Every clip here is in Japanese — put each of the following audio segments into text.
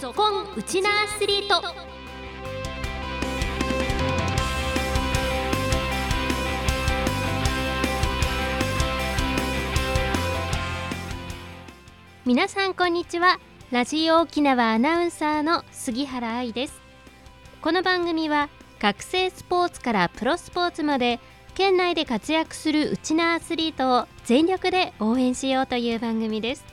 ぞっこんウチナアスリート。皆さんこんにちは。ラジオ沖縄アナウンサーの杉原愛です。この番組は学生スポーツからプロスポーツまで県内で活躍するうちなアスリートを全力で応援しようという番組です。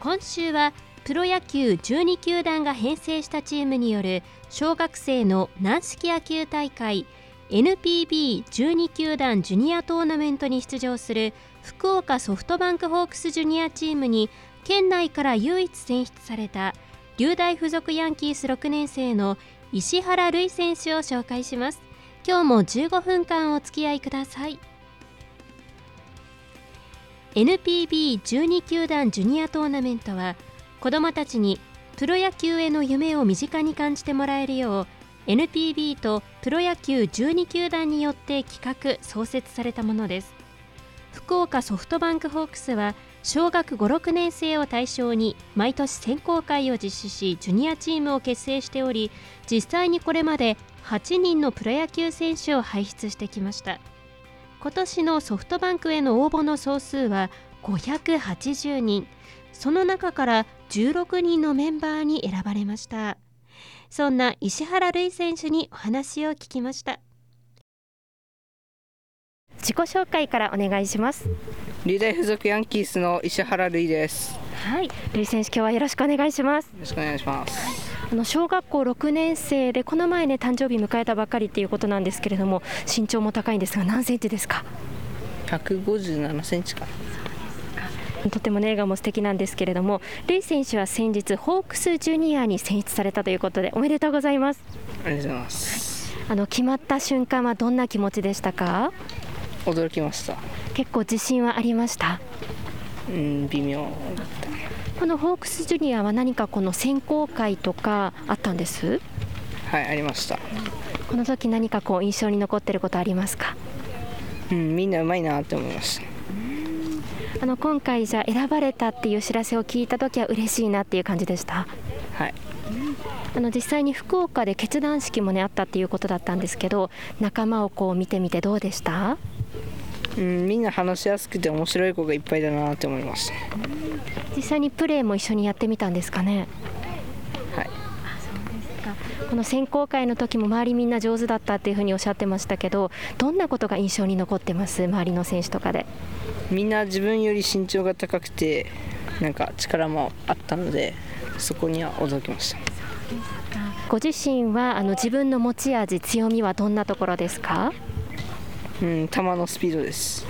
今週はプロ野球12球団が編成したチームによる小学生の軟式野球大会 NPB12 球団ジュニアトーナメントに出場する福岡ソフトバンクホークスジュニアチームに県内から唯一選出された流大附属ヤンキース6年生の石原瑠衣選手を紹介します。今日も15分間お付き合いください。NPB12 球団ジュニアトーナメントは子どもたちにプロ野球への夢を身近に感じてもらえるよう NPB とプロ野球12球団によって企画創設されたものです。福岡ソフトバンクホークスは小学56年生を対象に毎年選考会を実施しジュニアチームを結成しており実際にこれまで8人のプロ野球選手を輩出してきました。今年のソフトバンクへの応募の総数は580人。その中から16人のメンバーに選ばれました。そんな石原瑠衣選手にお話を聞きました。自己紹介からお願いします。流大附属ヤンキースの石原瑠衣です。はい。瑠衣選手今日はよろしくお願いします。よろしくお願いします。あの小学校6年生でこの前ね誕生日迎えたばかりっていうことなんですけれども身長も高いんですが何センチですか？157センチかとてもね笑顔も素敵なんですけれどもルイ選手は先日ホークスジュニアに選出されたということでおめでとうございます。ありがとうございます。あの決まった瞬間はどんな気持ちでしたか？驚きました。結構自信はありました？うん微妙このホークスジュニアは何かこの選考会とかあったんです？はいありました。この時何かこう印象に残ってることありますか？うんみんなうまいなって思いましたあの今回じゃ選ばれたっていう知らせを聞いた時は嬉しいなっていう感じでした？はい。あの実際に福岡で決断式もねあったっていうことだったんですけど仲間をこう見てみてどうでした？うんみんな話しやすくて面白い子がいっぱいだなって思いました。実際にプレーも一緒にやってみたんですかね？はいこの選考会の時も周りみんな上手だったっていうふうにおっしゃってましたけどどんなことが印象に残ってます？周りの選手とかで。みんな自分より身長が高くてなんか力もあったのでそこには驚きました。ご自身はあの自分の持ち味強みはどんなところですか？うん球のスピードです。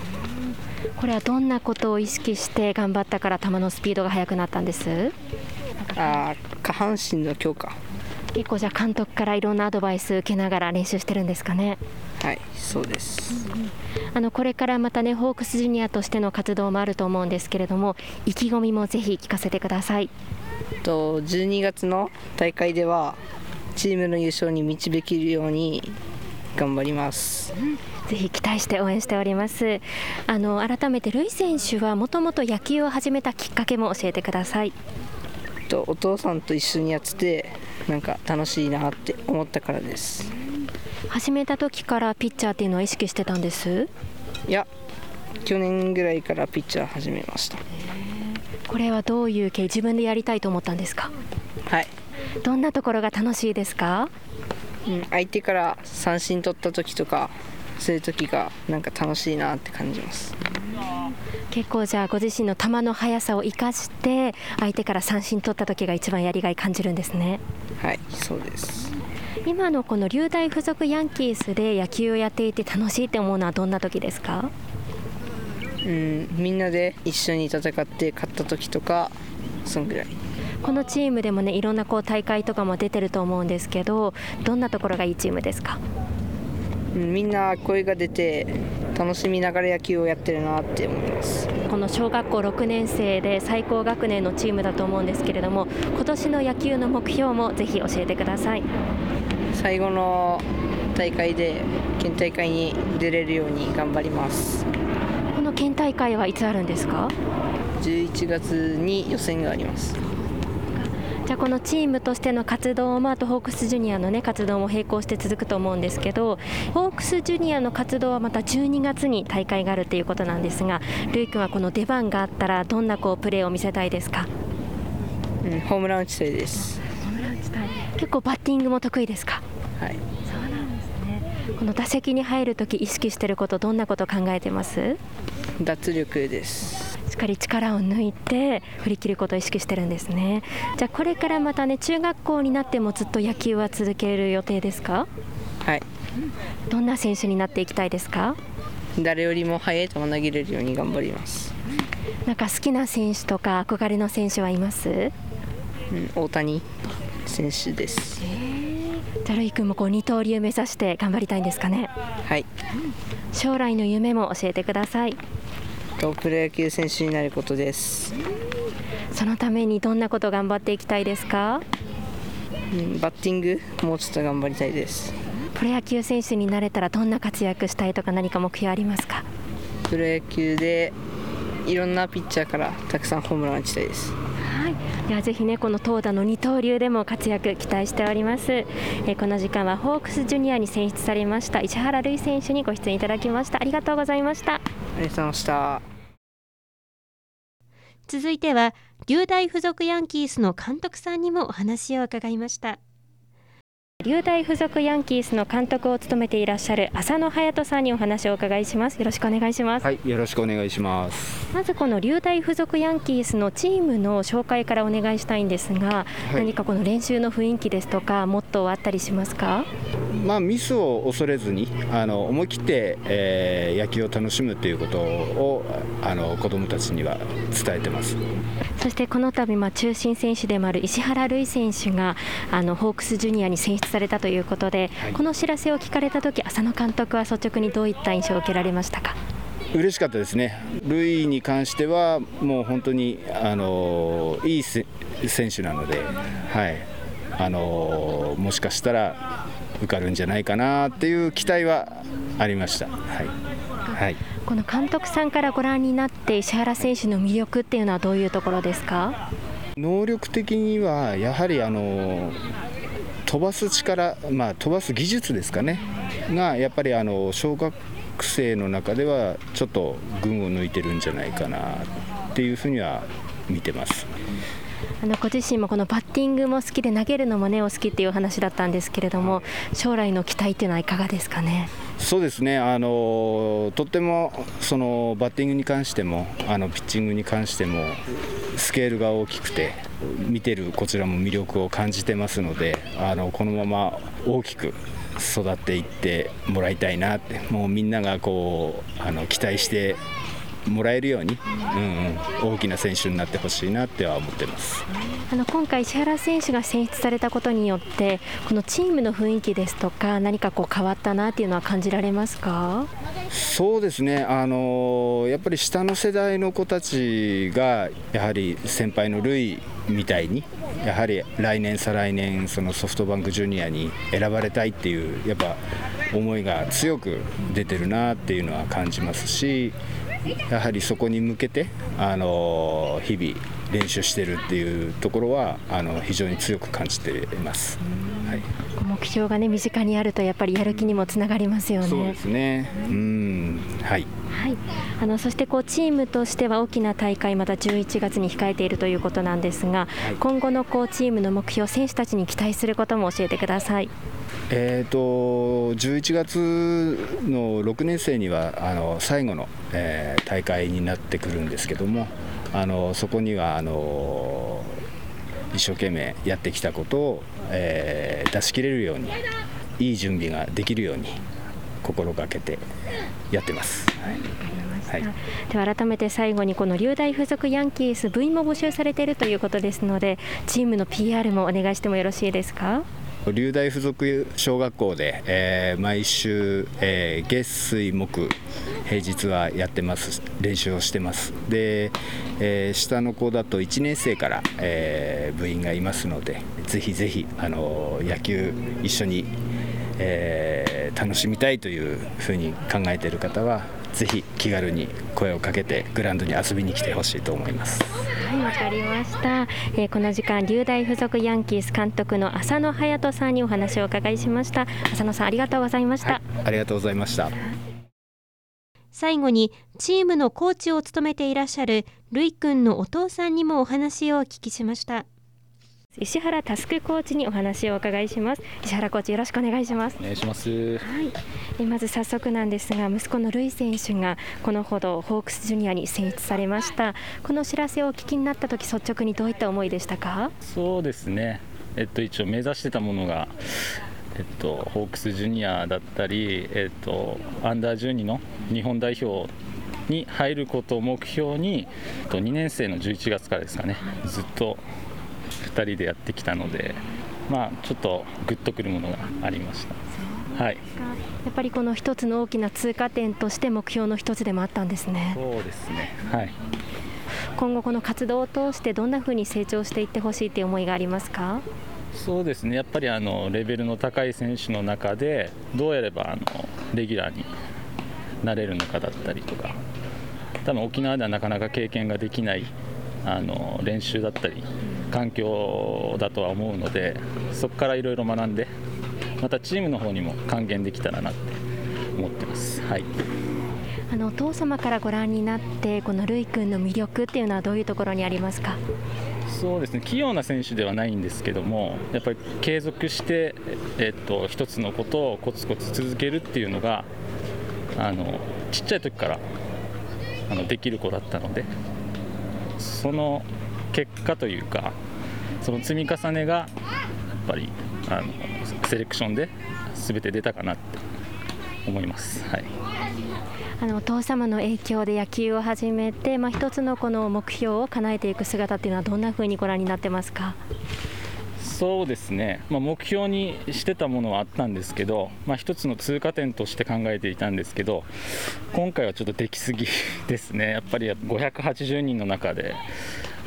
これはどんなことを意識して頑張ったから球のスピードが速くなったんです？あ下半身の強化結構じゃあ監督からいろんなアドバイス受けながら練習してるんですかね？はいそうです。あのこれからまたねホークスジュニアとしての活動もあると思うんですけれども意気込みもぜひ聞かせてください。と12月の大会ではチームの優勝に導けるように頑張ります。ぜひ期待して応援しております。あの改めてルイ選手はもともと野球を始めたきっかけも教えてくださいとお父さんと一緒にやっててなんか楽しいなって思ったからです。始めた時からピッチャーっていうのは意識してたんです？いや去年ぐらいからピッチャー始めました。これはどういう経自分でやりたいと思ったんですか？はい。どんなところが楽しいですか、うん、相手から三振取った時とかそういう時がなんか楽しいなって感じます。結構じゃあご自身の球の速さを生かして相手から三振取った時が一番やりがい感じるんですね。はいそうです。今のこの流大附属ヤンキースで野球をやっていて楽しいって思うのはどんな時ですか？うんみんなで一緒に戦って勝った時とかそんぐらい。このチームでもねいろんなこう大会とかも出てると思うんですけどどんなところがいいチームですか？みんな声が出て楽しみながら野球をやってるなって思います。この小学校6年生で最高学年のチームだと思うんですけれども今年の野球の目標もぜひ教えてください。最後の大会で県大会に出れるように頑張ります。この県大会はいつあるんですか？11月に予選がありますじゃあこのチームとしての活動もあとホークスジュニアのね活動も並行して続くと思うんですけどホークスジュニアの活動はまた12月に大会があるということなんですがルイ君はこの出番があったらどんなこうプレーを見せたいですか、うん、ホームラン打ちたいです。結構バッティングも得意ですか？はい。そうなんですね。この打席に入るとき意識していることどんなこと考えてます？脱力ですかり力を抜いて振り切ることを意識してるんですね。じゃあこれからまたね中学校になってもずっと野球は続ける予定ですか？はい。どんな選手になっていきたいですか？誰よりも速い球投げれるように頑張ります。なんか好きな選手とか憧れの選手はいます、うん、大谷選手です。じゃるい君もこう二刀流目指して頑張りたいんですかね？はい。将来の夢も教えてくださいとプロ野球選手になることです。そのためにどんなこと頑張っていきたいですか、うん、バッティングもうちょっと頑張りたいです。プロ野球選手になれたらどんな活躍したいとか何か目標ありますか？プロ野球でいろんなピッチャーからたくさんホームラン打ちたいです。はい、ではぜひねこの投打の二刀流でも活躍期待しております、えこの時間はホークスジュニアに選出されました石原瑠選手にご出演いただきました。ありがとうございました。ありがとうございました。続いては琉大附属ヤンキースの監督さんにもお話を伺いました。琉大附属ヤンキースの監督を務めていらっしゃる浅野隼人さんにお話をお伺いします。よろしくお願いします。はいよろしくお願いします。まずこの琉大附属ヤンキースのチームの紹介からお願いしたいんですが、はい、何かこの練習の雰囲気ですとかモットーはあったりしますか？まあミスを恐れずにあの思い切って、えー、野球を楽しむということをあの子どもたちには伝えてます。そしてこの度まあ中心選手でもある石原瑠選手があのホークスジュニアに選出されたということで、はい、この知らせを聞かれた時浅野監督は率直にどういった印象を受けられましたか？嬉しかったですね、ルイに関してはもう本当にあのいい選手なので、はい。あのもしかしたら受かるんじゃないかなっていう期待はありました。はいはい、この監督さんからご覧になって石原選手の魅力っていうのはどういうところですか？能力的にはやはりあの飛ばす力、まあ、飛ばす技術ですかねがやっぱりあの小学生の中ではちょっと群を抜いてるんじゃないかなっていうふうには見てます。あのご自身もこのバッティングも好きで投げるのもねお好きっていう話だったんですけれども将来の期待っていうのはいかがですかね？そうですねあのとってもそのバッティングに関してもあのピッチングに関してもスケールが大きくて見てるこちらも魅力を感じてますのであのこのまま大きく育っていってもらいたいなってもうみんながこうあの期待してもらえるように、うんうん、大きな選手になってほしいなっては思ってます。あの今回、石原選手が選出されたことによってこのチームの雰囲気ですとか何かこう変わったなっていうのは感じられますか？そうですね、あのやっぱり下の世代の子たちがやはり先輩のルイみたいにやはり来年、再来年そのソフトバンクジュニアに選ばれたいっていうやっぱ思いが強く出てるなっていうのは感じますしやはりそこに向けてあの日々練習してるっていうところはあの非常に強く感じています。はい、目標がね身近にあるとやっぱりやる気にもつながりますよね。そうですね。うん、はい。はい。あのそしてこうチームとしては大きな大会また11月に控えているということなんですが、はい、今後のこうチームの目標選手たちに期待することも教えてください。えーと、11月の6年生にはあの最後の、えー、大会になってくるんですけどもあのそこにはあの一生懸命やってきたことを、えー、出し切れるようにいい準備ができるように心がけてやってます。はい、では改めて最後にこの琉大附属ヤンキース部員も募集されているということですのでチームの PR もお願いしてもよろしいですか？流大附属小学校で、えー、毎週、えー、月水木平日はやってます練習をしてます。で、えー、下の子だと1年生から、え、部員がいますのでぜひぜひあの野球一緒に、え、楽しみたいというふうに考えている方はぜひ気軽に声をかけてグラウンドに遊びに来てほしいと思います。はいわかりました、えー、この時間流大附属ヤンキース監督の浅野隼人さんにお話をお伺いしました。浅野さんありがとうございました、はい、ありがとうございました。最後にチームのコーチを務めていらっしゃるるいくんのお父さんにもお話をお聞きしました石原タスクコーチにお話をお伺いします。石原コーチよろしくお願いします。お願いします。はい。まず早速なんですが息子のルイ選手がこのほどホークスジュニアに選出されました。この知らせをお聞きになった時率直にどういった思いでしたか？そうですね。えっと一応目指してたものがえっと、ホークスジュニアだったり、えっと、アンダー12の日本代表に入ることを目標に2年生の11月からですかね。ずっと2人でやってきたので、まあ、ちょっとグッとくるものがありました。はい、やっぱりこの一つの大きな通過点として目標の一つでもあったんですね。そうですね、はい、今後、この活動を通してどんなふうに成長していってほしいという思いがありますか？そうですね。やっぱりあのレベルの高い選手の中でどうやればあのレギュラーになれるのかだったりとか多分沖縄ではなかなか経験ができないあの練習だったり環境だとは思うのでそこからいろいろ学んでまたチームの方にも還元できたらなって思ってます。はい。あのお父様からご覧になってこのルイ君の魅力っていうのはどういうところにありますか？そうですね。器用な選手ではないんですけどもやっぱり継続して、えっと、一つのことをコツコツ続けるっていうのがあのちっちゃい時からあのできる子だったのでその結果というかその積み重ねがやっぱりあのセレクションで全て出たかなって思います。はい。あのお父様の影響で野球を始めて、まあ、一つのこの目標を叶えていく姿っていうのはどんなふうにご覧になってますか？そうですね、まあ、目標にしてたものはあったんですけど、まあ、一つの通過点として考えていたんですけど今回はちょっとできすぎですね。やっぱり580人の中で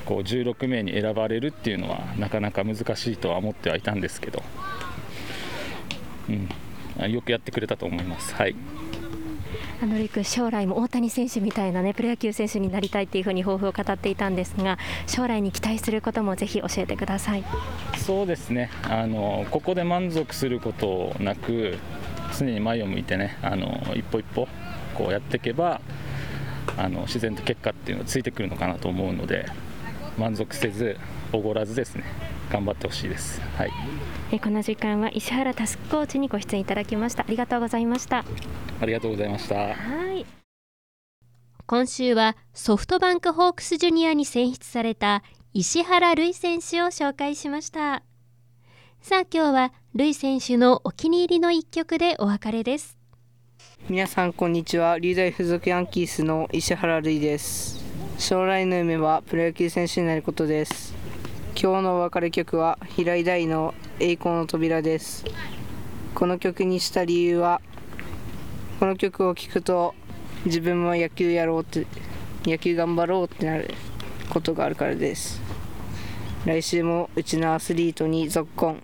こう16名に選ばれるっていうのはなかなか難しいとは思ってはいたんですけど、うん、よくやってくれたと思います。はい。あのりく将来も大谷選手みたいなねプロ野球選手になりたいっていうふうに抱負を語っていたんですが将来に期待することもぜひ教えてください。そうですね。あのここで満足することなく常に前を向いてねあの一歩一歩こうやっていけばあの自然と結果っていうのがついてくるのかなと思うので満足せずおごらずですね頑張ってほしいです。はい。えこの時間は石原タスクコーチにご出演いただきました。ありがとうございました。ありがとうございました。はい。今週はソフトバンクホークスジュニアに選出された石原瑠衣選手を紹介しました。さあ今日は瑠衣選手のお気に入りの一曲でお別れです。皆さんこんにちは。流大附属ヤンキースの石原瑠衣です。将来の夢はプロ野球選手になることです。今日のお別れ曲は平井大の栄光の扉です。この曲にした理由はこの曲を聴くと自分も野球やろうって野球頑張ろうってなることがあるからです。来週もうちのアスリートにぞっこん